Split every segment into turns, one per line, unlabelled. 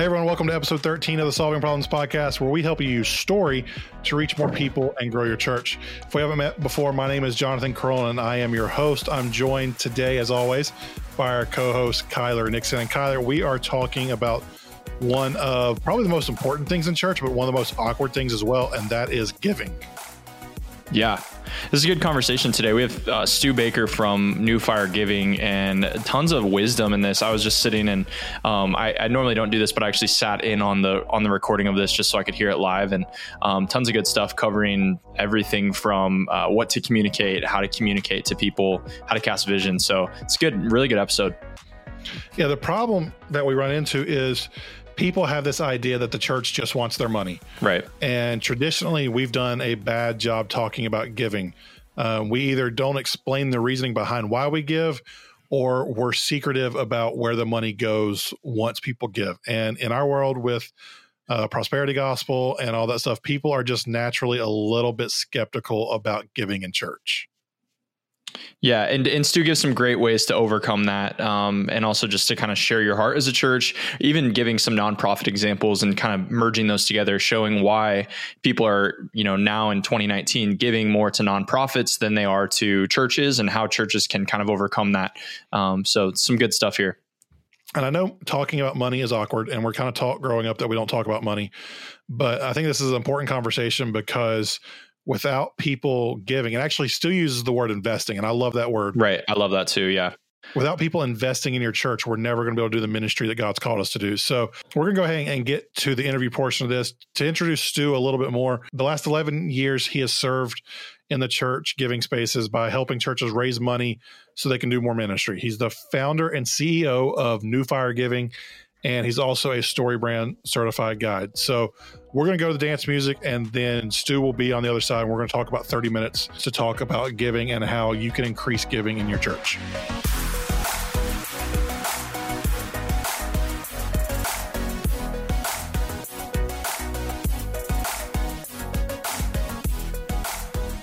Hey, everyone, welcome to episode 13 of the Solving Problems podcast, where we help you use story to reach more people and grow your church. If we haven't met before, my name is Jonathan Curl, and I am your host. I'm joined today, as always, by our co host, Kyler Nixon. And Kyler, we are talking about one of probably the most important things in church, but one of the most awkward things as well, and that is giving.
Yeah, this is a good conversation today. We have uh, Stu Baker from New Fire Giving and tons of wisdom in this. I was just sitting and um, I, I, normally don't do this, but I actually sat in on the on the recording of this just so I could hear it live and um, tons of good stuff covering everything from uh, what to communicate, how to communicate to people, how to cast vision. So it's good, really good episode.
Yeah, the problem that we run into is people have this idea that the church just wants their money.
Right.
And traditionally, we've done a bad job talking about giving. Uh, we either don't explain the reasoning behind why we give, or we're secretive about where the money goes once people give. And in our world, with uh, prosperity gospel and all that stuff, people are just naturally a little bit skeptical about giving in church.
Yeah, and and Stu gives some great ways to overcome that, um, and also just to kind of share your heart as a church, even giving some nonprofit examples and kind of merging those together, showing why people are you know now in 2019 giving more to nonprofits than they are to churches, and how churches can kind of overcome that. Um, so some good stuff here.
And I know talking about money is awkward, and we're kind of taught growing up that we don't talk about money, but I think this is an important conversation because without people giving. And actually Stu uses the word investing and i love that word.
Right. I love that too yeah.
Without people investing in your church we're never going to be able to do the ministry that god's called us to do. So we're going to go ahead and get to the interview portion of this to introduce stu a little bit more. The last 11 years he has served in the church giving spaces by helping churches raise money so they can do more ministry. He's the founder and ceo of new fire giving and he's also a StoryBrand certified guide. So we're going to go to the dance music, and then Stu will be on the other side. And we're going to talk about 30 minutes to talk about giving and how you can increase giving in your church.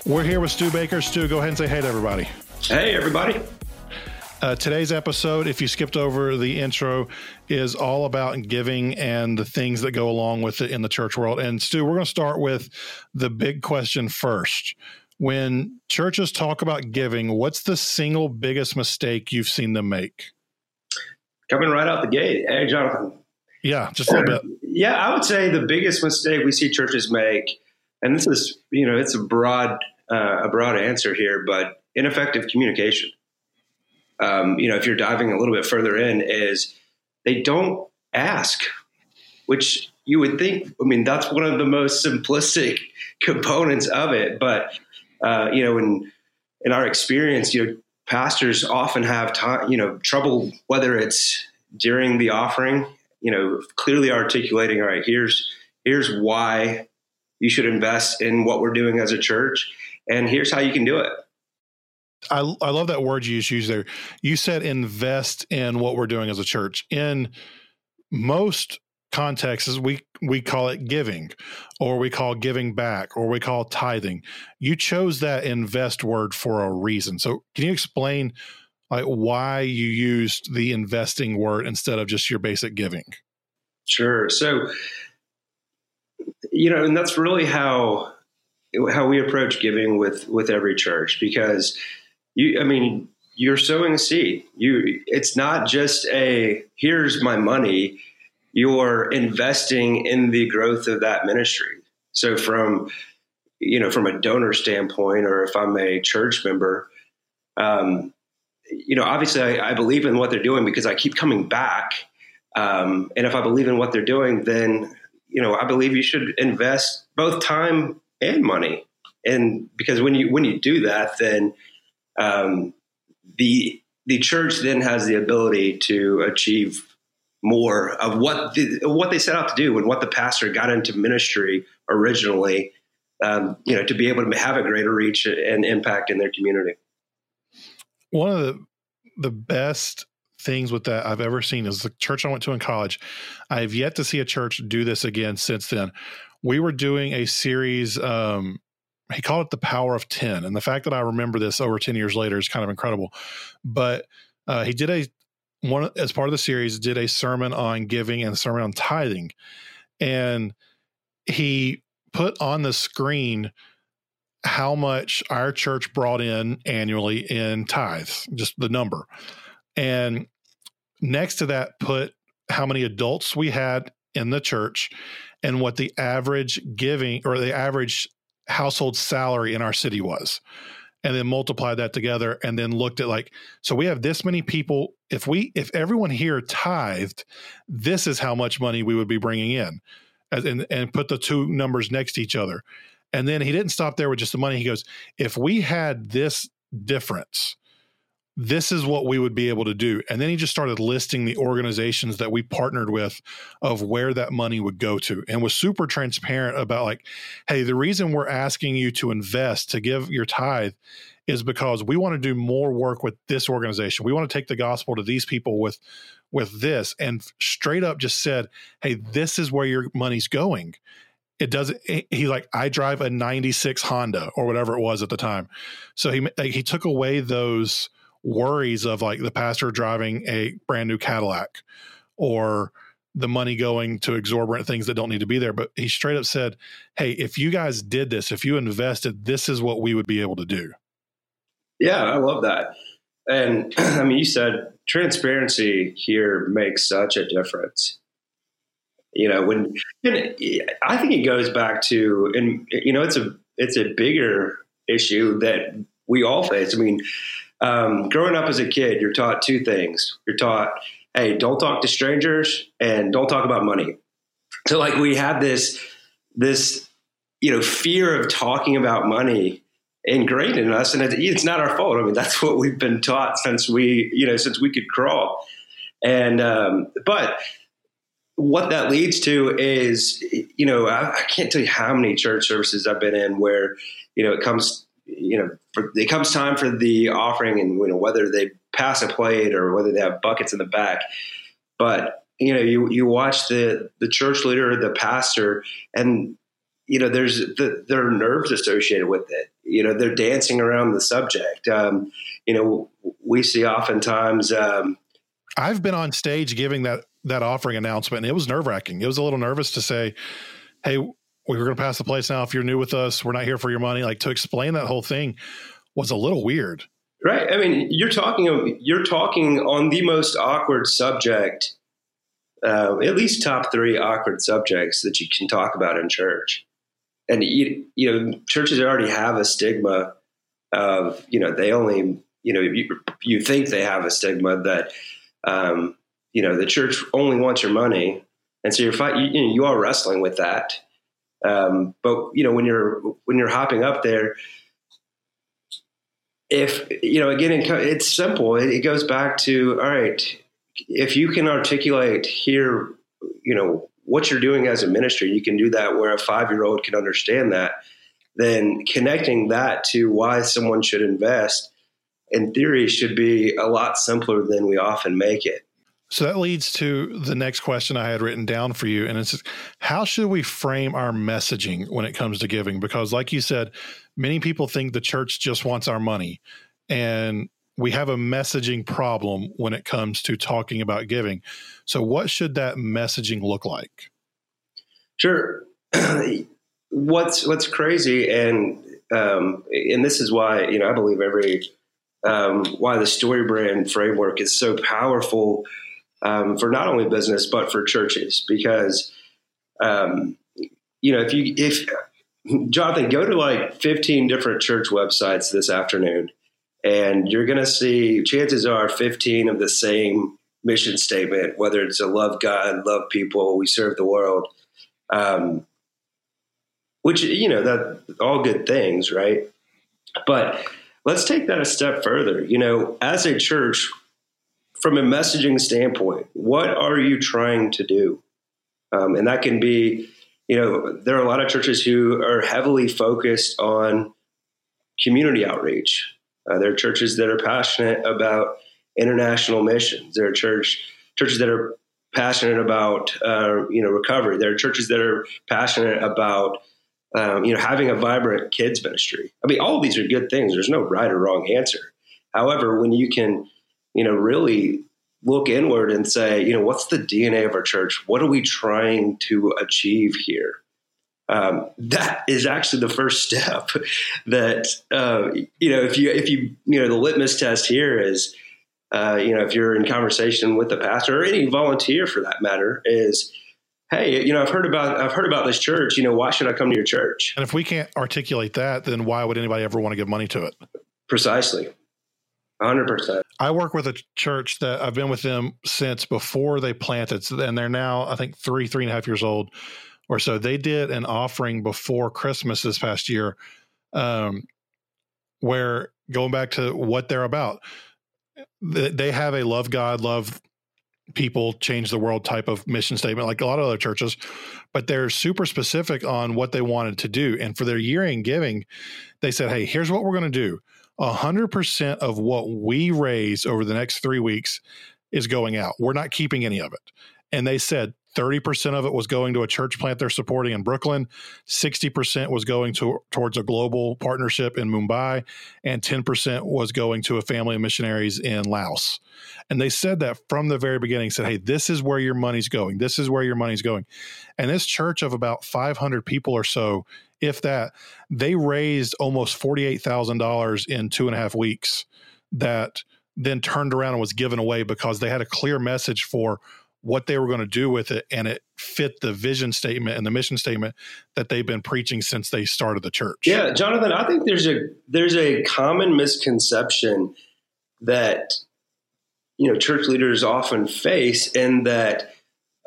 We're here with Stu Baker. Stu, go ahead and say hey to everybody.
Hey, everybody.
Uh, today's episode, if you skipped over the intro, is all about giving and the things that go along with it in the church world. And Stu, we're going to start with the big question first. When churches talk about giving, what's the single biggest mistake you've seen them make?
Coming right out the gate. Hey, Jonathan.
Yeah, just a little bit.
Yeah, I would say the biggest mistake we see churches make, and this is, you know, it's a broad, uh, a broad answer here, but ineffective communication um, you know, if you're diving a little bit further in, is they don't ask, which you would think. I mean, that's one of the most simplistic components of it. But uh, you know, in in our experience, you know, pastors often have time, you know, trouble whether it's during the offering, you know, clearly articulating, all right, here's here's why you should invest in what we're doing as a church, and here's how you can do it.
I, I love that word you just used there. You said invest in what we're doing as a church. In most contexts, we we call it giving, or we call giving back, or we call tithing. You chose that invest word for a reason. So, can you explain like why you used the investing word instead of just your basic giving?
Sure. So, you know, and that's really how how we approach giving with with every church because you, I mean, you're sowing a seed. You, it's not just a here's my money. You're investing in the growth of that ministry. So from, you know, from a donor standpoint, or if I'm a church member, um, you know, obviously I, I, believe in what they're doing because I keep coming back. Um, and if I believe in what they're doing, then you know, I believe you should invest both time and money. And because when you when you do that, then um, the the church then has the ability to achieve more of what the, what they set out to do and what the pastor got into ministry originally. Um, you know, to be able to have a greater reach and impact in their community.
One of the the best things with that I've ever seen is the church I went to in college. I have yet to see a church do this again since then. We were doing a series um, he called it the power of 10 and the fact that i remember this over 10 years later is kind of incredible. But uh, he did a one as part of the series did a sermon on giving and sermon on tithing, and he put on the screen how much our church brought in annually in tithes, just the number. And next to that, put how many adults we had in the church and what the average giving or the average household salary in our city was. And then multiplied that together and then looked at like, so we have this many people. If we, if everyone here tithed, this is how much money we would be bringing in. As, and, and put the two numbers next to each other. And then he didn't stop there with just the money. He goes, if we had this difference, this is what we would be able to do. And then he just started listing the organizations that we partnered with of where that money would go to and was super transparent about like, hey, the reason we're asking you to invest, to give your tithe is because we want to do more work with this organization. We want to take the gospel to these people with with this and straight up just said, "Hey, this is where your money's going." it doesn't he like i drive a 96 honda or whatever it was at the time so he he took away those worries of like the pastor driving a brand new cadillac or the money going to exorbitant things that don't need to be there. But he straight up said hey if you guys did this if you invested this is what we would be able to do.
Yeah i love that. And i mean you said transparency here makes such a difference. You know, when I think it goes back to, and you know, it's a it's a bigger issue that we all face. I mean, um, growing up as a kid, you're taught two things. You're taught, hey, don't talk to strangers and don't talk about money. So, like, we have this this you know fear of talking about money ingrained in us, and it's not our fault. I mean, that's what we've been taught since we you know since we could crawl. And um, but what that leads to is, you know, I, I, can't tell you how many church services I've been in where, you know, it comes, you know, for, it comes time for the offering and, you know, whether they pass a plate or whether they have buckets in the back. But, you know, you, you watch the, the church leader, the pastor, and, you know, there's the, there are nerves associated with it. You know, they're dancing around the subject. Um, you know, we see oftentimes, um,
I've been on stage giving that that offering announcement, and it was nerve wracking. It was a little nervous to say, "Hey, we were going to pass the place now. If you're new with us, we're not here for your money." Like to explain that whole thing was a little weird.
Right. I mean, you're talking you're talking on the most awkward subject, uh, at least top three awkward subjects that you can talk about in church. And you, you know, churches already have a stigma of you know they only you know you, you think they have a stigma that um, you know, the church only wants your money, and so you're fight, you, you, know, you are wrestling with that. Um, but you know, when you're when you're hopping up there, if you know, again, it's simple. It, it goes back to all right. If you can articulate here, you know what you're doing as a ministry, you can do that where a five year old can understand that. Then connecting that to why someone should invest, in theory, should be a lot simpler than we often make it.
So that leads to the next question I had written down for you. And it's how should we frame our messaging when it comes to giving? Because, like you said, many people think the church just wants our money. And we have a messaging problem when it comes to talking about giving. So, what should that messaging look like?
Sure. what's what's crazy, and um, and this is why you know I believe every um, why the StoryBrand framework is so powerful um, for not only business but for churches. Because um, you know if you if Jonathan go to like 15 different church websites this afternoon and you're going to see chances are 15 of the same mission statement whether it's to love God love people we serve the world um, which you know that all good things right? But let's take that a step further. You know as a church from a messaging standpoint, what are you trying to do? Um, and that can be, you know, there are a lot of churches who are heavily focused on community outreach. Uh, there are churches that are passionate about international missions. There are church churches that are passionate about, uh, you know, recovery. There are churches that are passionate about, um, you know, having a vibrant kids ministry. I mean, all of these are good things. There's no right or wrong answer. However, when you can you know, really look inward and say, you know, what's the DNA of our church? What are we trying to achieve here? Um, that is actually the first step. that uh, you know, if you if you you know, the litmus test here is, uh, you know, if you're in conversation with the pastor or any volunteer for that matter, is hey, you know, I've heard about I've heard about this church. You know, why should I come to your church?
And if we can't articulate that, then why would anybody ever want to give money to it?
Precisely. 100%.
I work with a church that I've been with them since before they planted, and they're now, I think, three, three and a half years old or so. They did an offering before Christmas this past year, um, where going back to what they're about, they have a love God, love people change the world type of mission statement like a lot of other churches but they're super specific on what they wanted to do and for their year end giving they said hey here's what we're going to do 100% of what we raise over the next three weeks is going out. We're not keeping any of it. And they said 30% of it was going to a church plant they're supporting in Brooklyn, 60% was going to towards a global partnership in Mumbai, and 10% was going to a family of missionaries in Laos. And they said that from the very beginning said, "Hey, this is where your money's going. This is where your money's going." And this church of about 500 people or so, if that, they raised almost $48,000 in two and a half weeks that then turned around and was given away because they had a clear message for what they were going to do with it and it fit the vision statement and the mission statement that they've been preaching since they started the church.
Yeah, Jonathan, I think there's a there's a common misconception that you know church leaders often face in that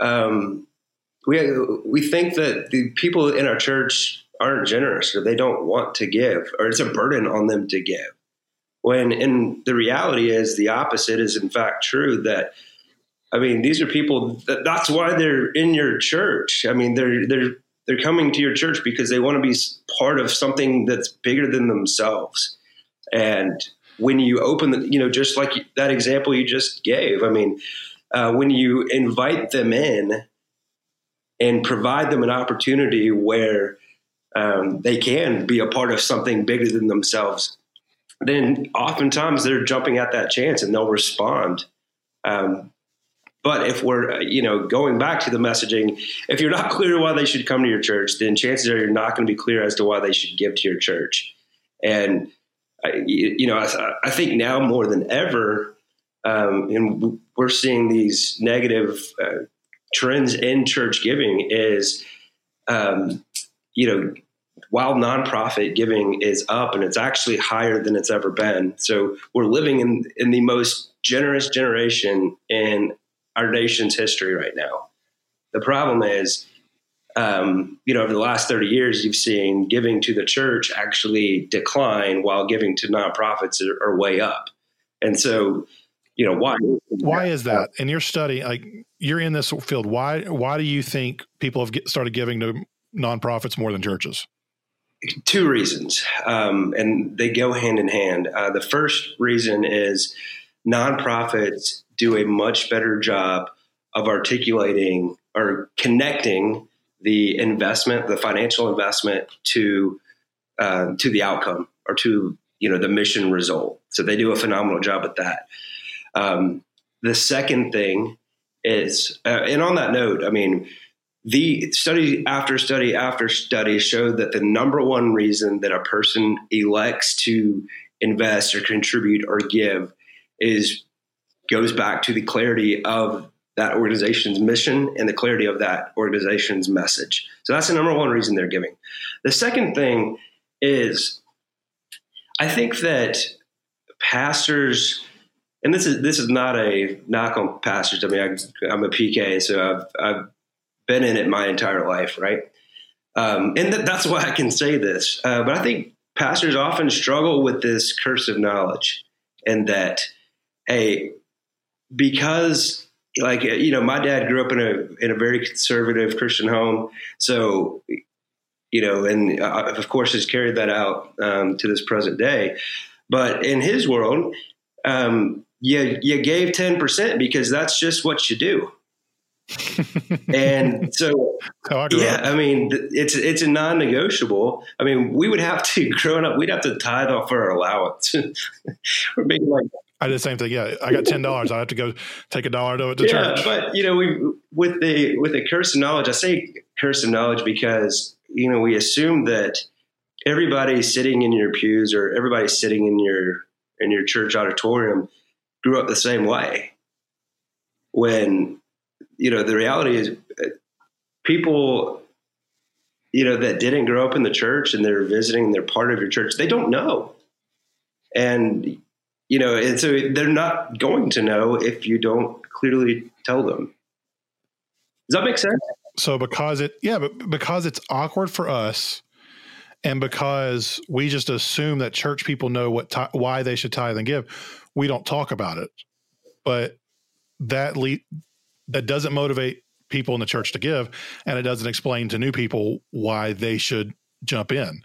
um, we we think that the people in our church aren't generous or they don't want to give or it's a burden on them to give. When in the reality is the opposite is in fact true that I mean, these are people that that's why they're in your church. I mean, they're they're they're coming to your church because they want to be part of something that's bigger than themselves. And when you open the, you know, just like that example you just gave, I mean, uh, when you invite them in and provide them an opportunity where um, they can be a part of something bigger than themselves, then oftentimes they're jumping at that chance and they'll respond. Um, but if we're, uh, you know, going back to the messaging, if you're not clear why they should come to your church, then chances are you're not going to be clear as to why they should give to your church. And, you know, I, I think now more than ever, um, and we're seeing these negative uh, trends in church giving is, um, you know, while nonprofit giving is up and it's actually higher than it's ever been. So we're living in, in the most generous generation in our nation's history right now. The problem is, um, you know, over the last 30 years, you've seen giving to the church actually decline while giving to nonprofits are, are way up. And so, you know, why?
Why is that? In your study, like you're in this field, why why do you think people have get, started giving to nonprofits more than churches?
Two reasons, um, and they go hand in hand. Uh, the first reason is nonprofits do a much better job of articulating or connecting the investment, the financial investment, to uh, to the outcome or to you know the mission result. So they do a phenomenal job at that. Um, the second thing is, uh, and on that note, I mean, the study after study after study showed that the number one reason that a person elects to invest or contribute or give is goes back to the clarity of that organization's mission and the clarity of that organization's message. So that's the number one reason they're giving. The second thing is I think that pastors and this is this is not a knock on pastors. I mean, I, am a PK, so I've, I've been in it my entire life, right? Um, and th- that's why I can say this. Uh, but I think pastors often struggle with this curse of knowledge, and that hey, because like you know, my dad grew up in a in a very conservative Christian home, so you know, and uh, of course has carried that out um, to this present day. But in his world, um, you you gave ten percent because that's just what you do. and so, yeah, I mean, it's it's a non-negotiable. I mean, we would have to growing up, we'd have to tithe off our allowance. We're being like
I did the same thing. Yeah, I got ten dollars. I have to go take a dollar to, to
yeah,
church.
but you know, we with the with the curse of knowledge. I say curse of knowledge because you know we assume that everybody sitting in your pews or everybody sitting in your in your church auditorium grew up the same way. When you know the reality is, uh, people you know that didn't grow up in the church and they're visiting, and they're part of your church. They don't know, and you know, and so they're not going to know if you don't clearly tell them. Does that make sense?
So because it, yeah, but because it's awkward for us, and because we just assume that church people know what why they should tithe and give, we don't talk about it. But that le- that doesn't motivate people in the church to give, and it doesn't explain to new people why they should jump in.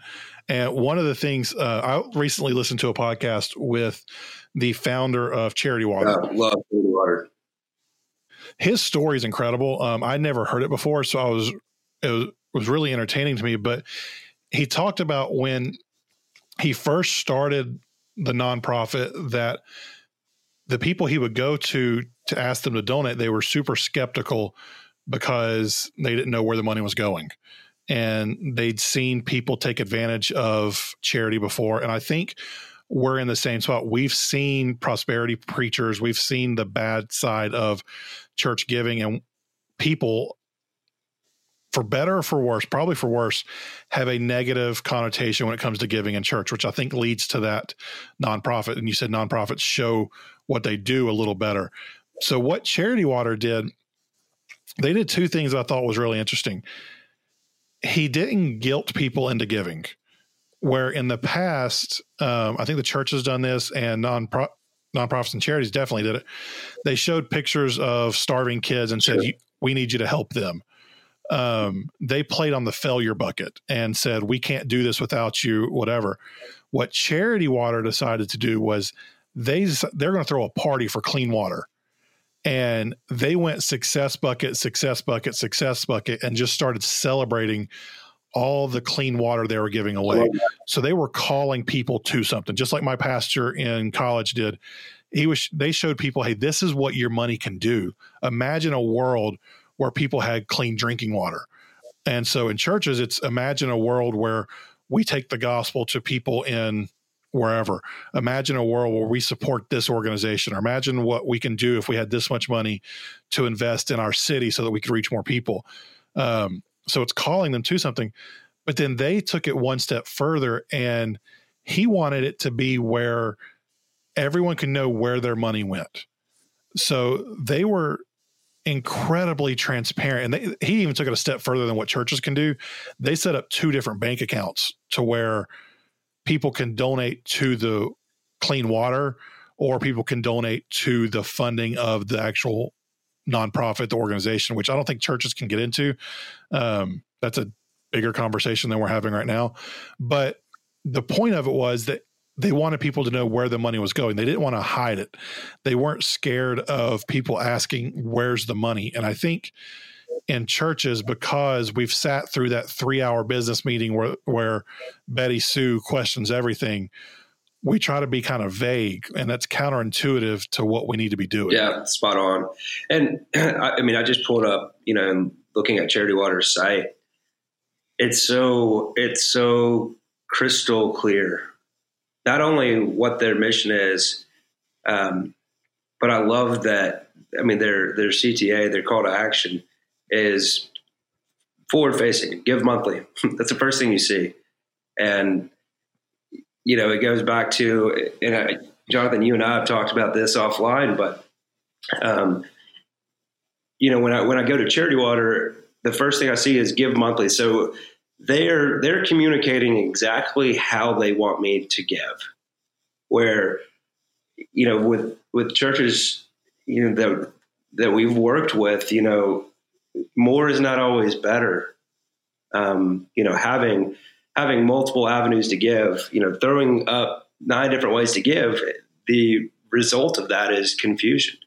And one of the things uh, I recently listened to a podcast with the founder of Charity Water.
love Charity Water.
His story is incredible. Um, I never heard it before, so I was it was, was really entertaining to me. But he talked about when he first started the nonprofit that the people he would go to to ask them to donate, they were super skeptical because they didn't know where the money was going and they'd seen people take advantage of charity before. And I think we're in the same spot. We've seen prosperity preachers, we've seen the bad side of church giving, and people, for better or for worse, probably for worse, have a negative connotation when it comes to giving in church, which I think leads to that nonprofit. And you said nonprofits show what they do a little better. So, what Charity Water did, they did two things I thought was really interesting he didn't guilt people into giving. Where in the past, um, I think the church has done this, and non nonprofits and charities definitely did it. They showed pictures of starving kids and said, "We need you to help them." Um, they played on the failure bucket and said, "We can't do this without you." Whatever. What Charity Water decided to do was they they're going to throw a party for clean water and they went success bucket, success bucket, success bucket, and just started celebrating all the clean water they were giving away. So they were calling people to something, just like my pastor in college did. He was they showed people, hey, this is what your money can do. Imagine a world where people had clean drinking water. And so in churches, it's imagine a world where we take the gospel to people in wherever. Imagine a world where we support this organization, or imagine what we can do if we had this much money to invest in our city so that we could reach more people. Um, so it's calling them to something. But then they took it one step further and he wanted it to be where everyone can know where their money went. So they were incredibly transparent. And they, he even took it a step further than what churches can do. They set up two different bank accounts to where people can donate to the clean water or people can donate to the funding of the actual nonprofit the organization which i don't think churches can get into. Um, that's a bigger conversation than we're having right now. But the point of it was that they wanted people to know where the money was going. They didn't want to hide it. They weren't scared of people asking where's the money? And i think in churches because we've sat through that three hour business meeting where, where Betty Sue questions everything. We try to be kind of vague, and that's counterintuitive to what we need to be doing.
Yeah, spot on. And I, mean, I just pulled up, you know, looking at Charity Water's site. It's so it's so crystal clear. Not only what their mission is, um, but I love that. I mean, their their CTA, their call to action is forward facing, give monthly. That's the first thing you see. And, you know, it goes back to, and I, Jonathan, you and I have talked about this offline, but, um, you know, when I, when I go to Charity Water, the first thing I see is give monthly. So they're, they're communicating exactly how they want me to give where, you know, with, with churches, you know, that, that we've worked with, you know, more is not always better. Um, you know, having having multiple avenues to give, you know, throwing up nine different ways to give, the result of that is confusion.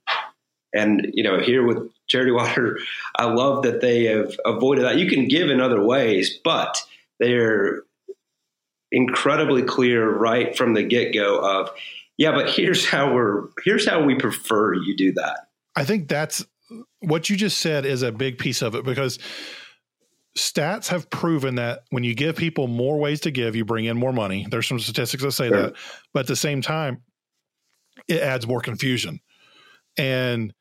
And you know, here with Charity Water, I love that they have avoided that. You can give in other ways, but they're incredibly clear right from the get go of Yeah, but here's how we're here's how we prefer you do that.
I think that's what you just said is a big piece of it because stats have proven that when you give people more ways to give, you bring in more money. There's some statistics that say sure. that, but at the same time, it adds more confusion. And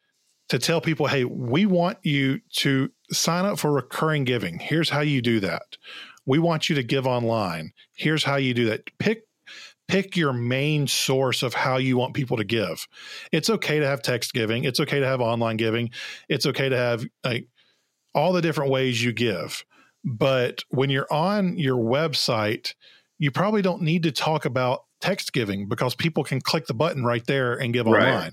to tell people, hey, we want you to sign up for recurring giving. Here's how you do that. We want you to give online. Here's how you do that. Pick pick your main source of how you want people to give. It's okay to have text giving. It's okay to have online giving. It's okay to have like all the different ways you give. But when you're on your website, you probably don't need to talk about text giving because people can click the button right there and give right. online.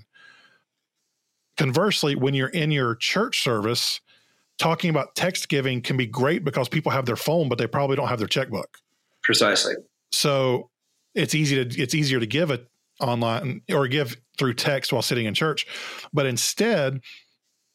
Conversely, when you're in your church service, talking about text giving can be great because people have their phone, but they probably don't have their checkbook.
Precisely.
So it's easy to it's easier to give it online or give through text while sitting in church. But instead,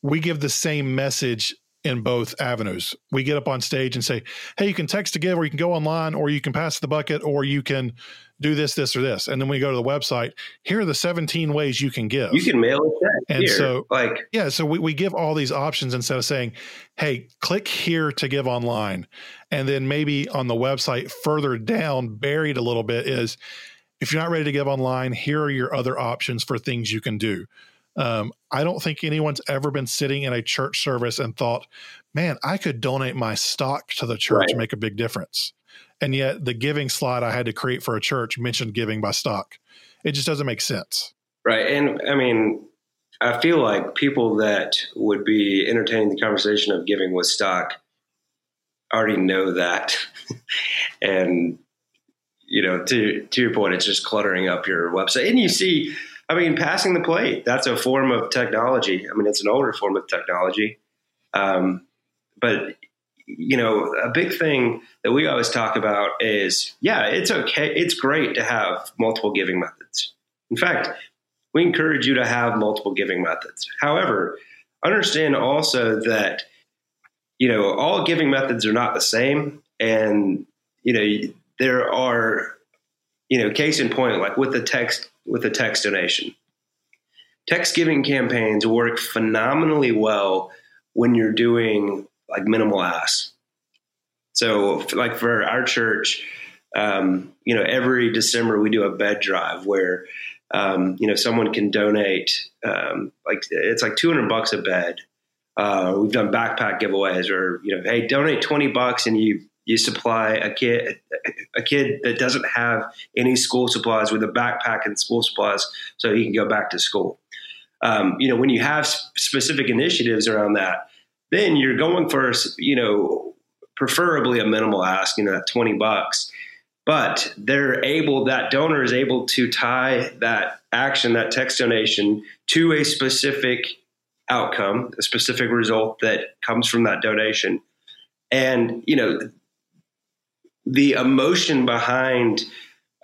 we give the same message in both avenues. We get up on stage and say, "Hey, you can text to give, or you can go online, or you can pass the bucket, or you can do this, this, or this." And then we go to the website. Here are the seventeen ways you can give.
You can mail a.
And
here.
so,
like,
yeah, so we, we give all these options instead of saying, "Hey, click here to give online," and then maybe on the website further down, buried a little bit, is if you're not ready to give online, here are your other options for things you can do. Um, I don't think anyone's ever been sitting in a church service and thought, man, I could donate my stock to the church right. and make a big difference. And yet the giving slide I had to create for a church mentioned giving by stock. It just doesn't make sense.
Right. And I mean, I feel like people that would be entertaining the conversation of giving with stock already know that. and, you know, to, to your point, it's just cluttering up your website. And you see, I mean, passing the plate, that's a form of technology. I mean, it's an older form of technology. Um, but, you know, a big thing that we always talk about is yeah, it's okay. It's great to have multiple giving methods. In fact, we encourage you to have multiple giving methods. However, understand also that, you know, all giving methods are not the same. And, you know, there are, you know, case in point, like with the text with the text donation. Text giving campaigns work phenomenally well when you're doing like minimal asks. So, like for our church, um, you know, every December we do a bed drive where, um, you know, someone can donate um, like it's like 200 bucks a bed. Uh, we've done backpack giveaways or, you know, hey, donate 20 bucks and you you supply a kid a kid that doesn't have any school supplies with a backpack and school supplies so he can go back to school. Um, you know, when you have specific initiatives around that, then you're going for you know preferably a minimal ask, you know, that twenty bucks. But they're able that donor is able to tie that action, that text donation, to a specific outcome, a specific result that comes from that donation. And you know the emotion behind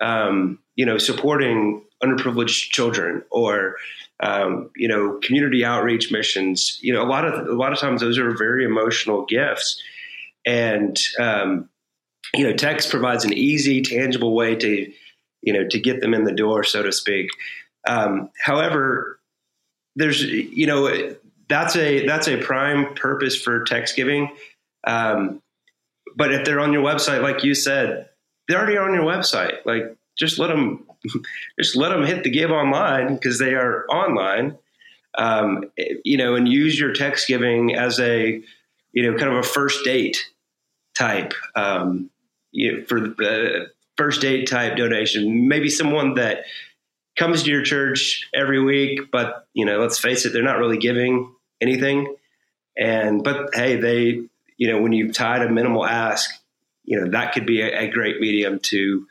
um, you know supporting underprivileged children or um, you know community outreach missions. You know a lot of a lot of times those are very emotional gifts. And um, you know text provides an easy tangible way to you know to get them in the door so to speak. Um, however there's you know that's a that's a prime purpose for text giving. Um, but if they're on your website, like you said, they're already on your website. Like just let them, just let them hit the give online because they are online. Um, you know, and use your text giving as a, you know, kind of a first date type, um, you know, for the first date type donation. Maybe someone that comes to your church every week, but you know, let's face it, they're not really giving anything. And but hey, they you know, when you've tied a minimal ask, you know, that could be a, a great medium to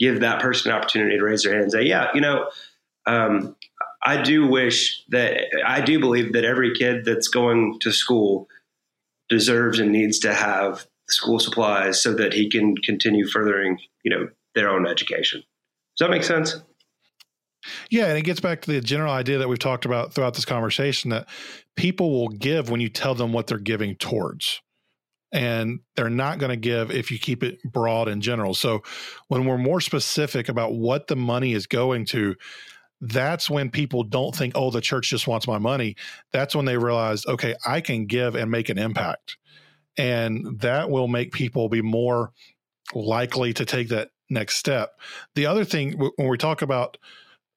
give that person an opportunity to raise their hand and say, yeah, you know, um, I do wish that I do believe that every kid that's going to school deserves and needs to have school supplies so that he can continue furthering, you know, their own education. Does that make sense?
Yeah, and it gets back to the general idea that we've talked about throughout this conversation that people will give when you tell them what they're giving towards and they're not going to give if you keep it broad and general. So when we're more specific about what the money is going to, that's when people don't think, oh, the church just wants my money. That's when they realize, okay, I can give and make an impact. And that will make people be more likely to take that next step. The other thing, when we talk about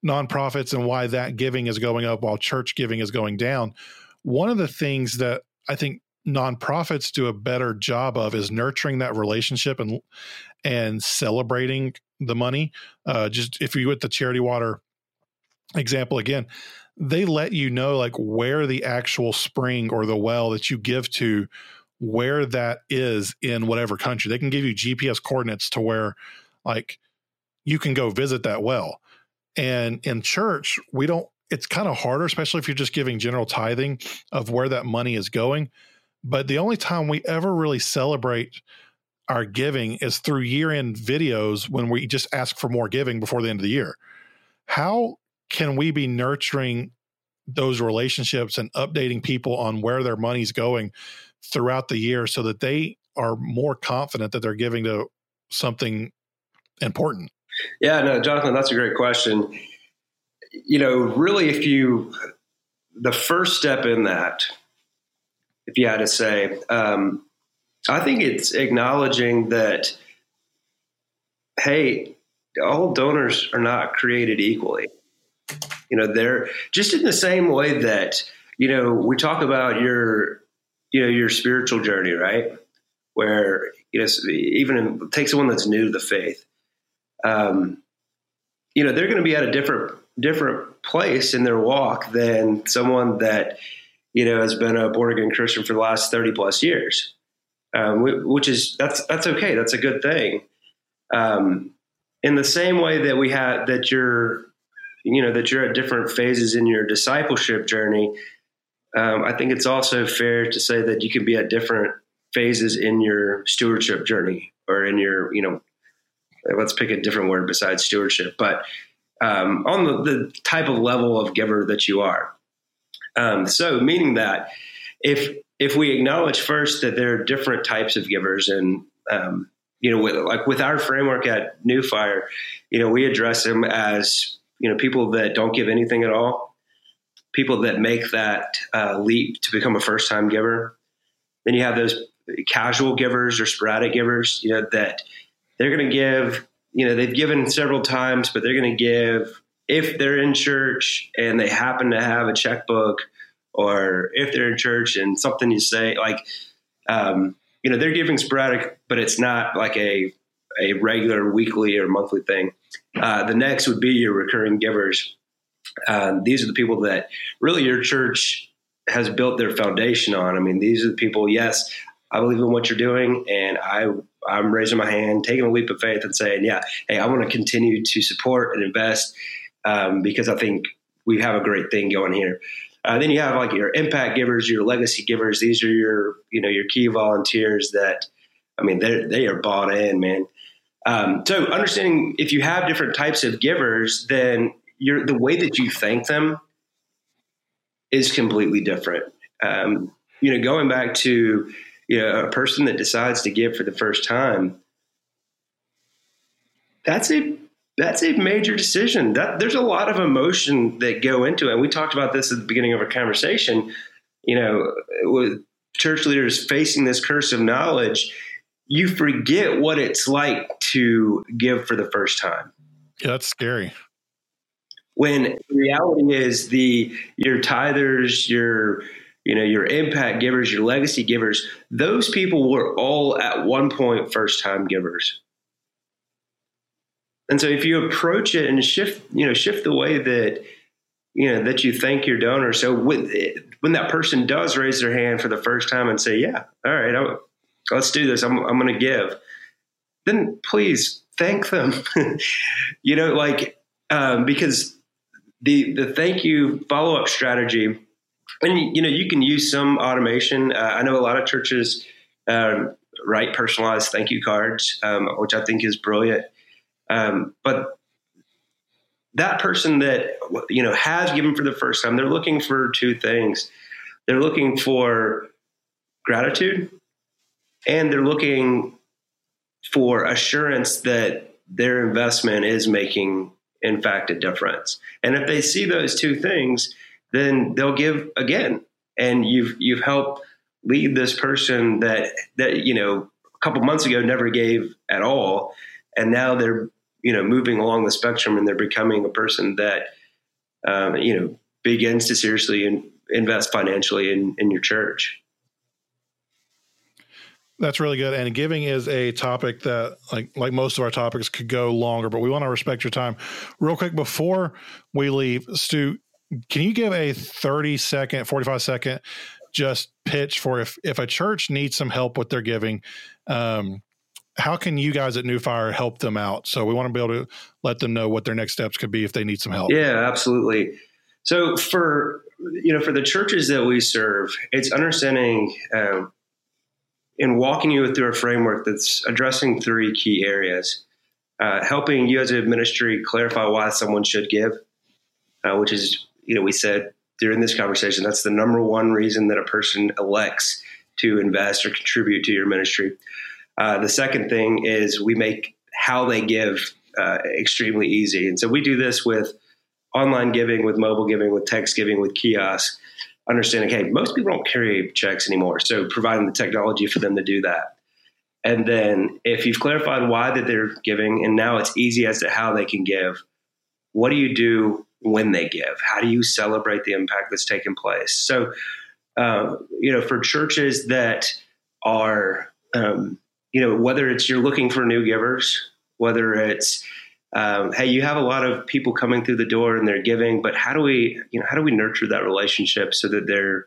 nonprofits and why that giving is going up while church giving is going down, one of the things that I think nonprofits do a better job of is nurturing that relationship and and celebrating the money. Uh, just if you with the charity water example again, they let you know like where the actual spring or the well that you give to where that is in whatever country. They can give you GPS coordinates to where like you can go visit that well. And in church, we don't it's kind of harder, especially if you're just giving general tithing of where that money is going. But the only time we ever really celebrate our giving is through year end videos when we just ask for more giving before the end of the year. How can we be nurturing those relationships and updating people on where their money's going throughout the year so that they are more confident that they're giving to something important?
Yeah, no, Jonathan, that's a great question. You know, really, if you, the first step in that if you had to say. Um, I think it's acknowledging that, hey, all donors are not created equally. You know, they're just in the same way that, you know, we talk about your, you know, your spiritual journey, right? Where, you know, even in, take someone that's new to the faith, um, you know, they're going to be at a different, different place in their walk than someone that, you know, has been a born again Christian for the last 30 plus years, um, which is, that's, that's okay. That's a good thing. Um, in the same way that we had, that you're, you know, that you're at different phases in your discipleship journey. Um, I think it's also fair to say that you can be at different phases in your stewardship journey or in your, you know, let's pick a different word besides stewardship, but um, on the, the type of level of giver that you are. Um, so, meaning that if if we acknowledge first that there are different types of givers, and um, you know, with, like with our framework at New Fire, you know, we address them as you know people that don't give anything at all, people that make that uh, leap to become a first time giver. Then you have those casual givers or sporadic givers, you know, that they're going to give. You know, they've given several times, but they're going to give if they're in church and they happen to have a checkbook, or if they're in church and something you say like, um, you know, they're giving sporadic, but it's not like a a regular weekly or monthly thing. Uh, the next would be your recurring givers. Uh, these are the people that really your church has built their foundation on. I mean, these are the people. Yes, I believe in what you're doing, and I I'm raising my hand, taking a leap of faith, and saying, yeah, hey, I want to continue to support and invest um, because I think we have a great thing going here. Uh, then you have like your impact givers, your legacy givers. These are your you know your key volunteers that I mean they they are bought in, man. Um, so understanding if you have different types of givers, then your the way that you thank them is completely different. Um, you know, going back to you know a person that decides to give for the first time, that's a that's a major decision. That there's a lot of emotion that go into it. And we talked about this at the beginning of our conversation. You know, with church leaders facing this curse of knowledge, you forget what it's like to give for the first time.
Yeah, that's scary.
When reality is the your tithers, your you know your impact givers, your legacy givers, those people were all at one point first time givers and so if you approach it and shift, you know, shift the way that you know that you thank your donor. So when when that person does raise their hand for the first time and say, "Yeah, all right, I'll, let's do this. I'm I'm going to give," then please thank them. you know, like um, because the the thank you follow up strategy, and you know you can use some automation. Uh, I know a lot of churches uh, write personalized thank you cards, um, which I think is brilliant. Um, but that person that you know has given for the first time, they're looking for two things. They're looking for gratitude, and they're looking for assurance that their investment is making, in fact, a difference. And if they see those two things, then they'll give again. And you've you've helped lead this person that that you know a couple months ago never gave at all, and now they're you know moving along the spectrum and they're becoming a person that um, you know begins to seriously in, invest financially in, in your church.
That's really good. And giving is a topic that, like like most of our topics, could go longer, but we want to respect your time. Real quick before we leave, Stu, can you give a 30 second, 45 second just pitch for if if a church needs some help with their giving? Um, how can you guys at New Fire help them out? So we want to be able to let them know what their next steps could be if they need some help.
Yeah, absolutely. So for you know for the churches that we serve, it's understanding um, in walking you through a framework that's addressing three key areas, uh, helping you as a ministry clarify why someone should give, uh, which is you know we said during this conversation that's the number one reason that a person elects to invest or contribute to your ministry. Uh, the second thing is we make how they give uh, extremely easy. And so we do this with online giving, with mobile giving, with text giving, with kiosks, understanding, hey, most people don't carry checks anymore. So providing the technology for them to do that. And then if you've clarified why that they're giving, and now it's easy as to how they can give, what do you do when they give? How do you celebrate the impact that's taken place? So, uh, you know, for churches that are um, you know, whether it's you're looking for new givers, whether it's um, hey, you have a lot of people coming through the door and they're giving, but how do we, you know, how do we nurture that relationship so that they're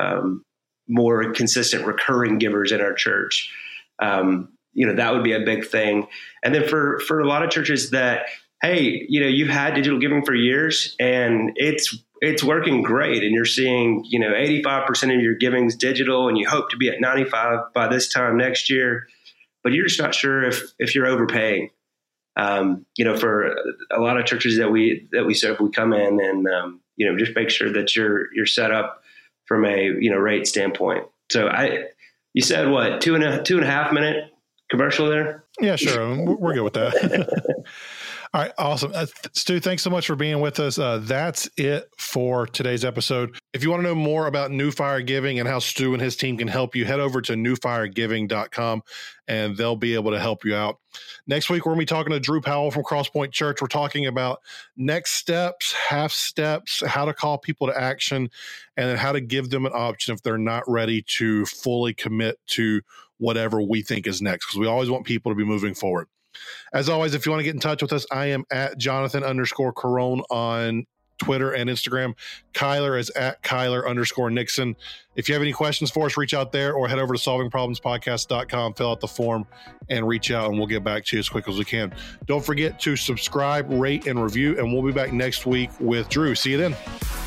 um, more consistent, recurring givers in our church? Um, you know, that would be a big thing. And then for for a lot of churches that, hey, you know, you've had digital giving for years and it's it's working great, and you're seeing, you know, 85% of your givings digital, and you hope to be at 95 by this time next year but you're just not sure if if you're overpaying. Um, you know, for a lot of churches that we that we serve, we come in and um, you know just make sure that you're you're set up from a you know rate standpoint. So I, you said what two and a two and a half minute commercial there?
Yeah, sure, we're good with that. All right, awesome. Uh, Stu, thanks so much for being with us. Uh, that's it for today's episode. If you want to know more about New Fire Giving and how Stu and his team can help you, head over to newfiregiving.com and they'll be able to help you out. Next week, we're going to be talking to Drew Powell from Crosspoint Church. We're talking about next steps, half steps, how to call people to action, and then how to give them an option if they're not ready to fully commit to whatever we think is next, because we always want people to be moving forward. As always, if you want to get in touch with us, I am at Jonathan underscore Carone on Twitter and Instagram. Kyler is at Kyler underscore Nixon. If you have any questions for us, reach out there or head over to solvingproblemspodcast.com, fill out the form, and reach out, and we'll get back to you as quick as we can. Don't forget to subscribe, rate, and review, and we'll be back next week with Drew. See you then.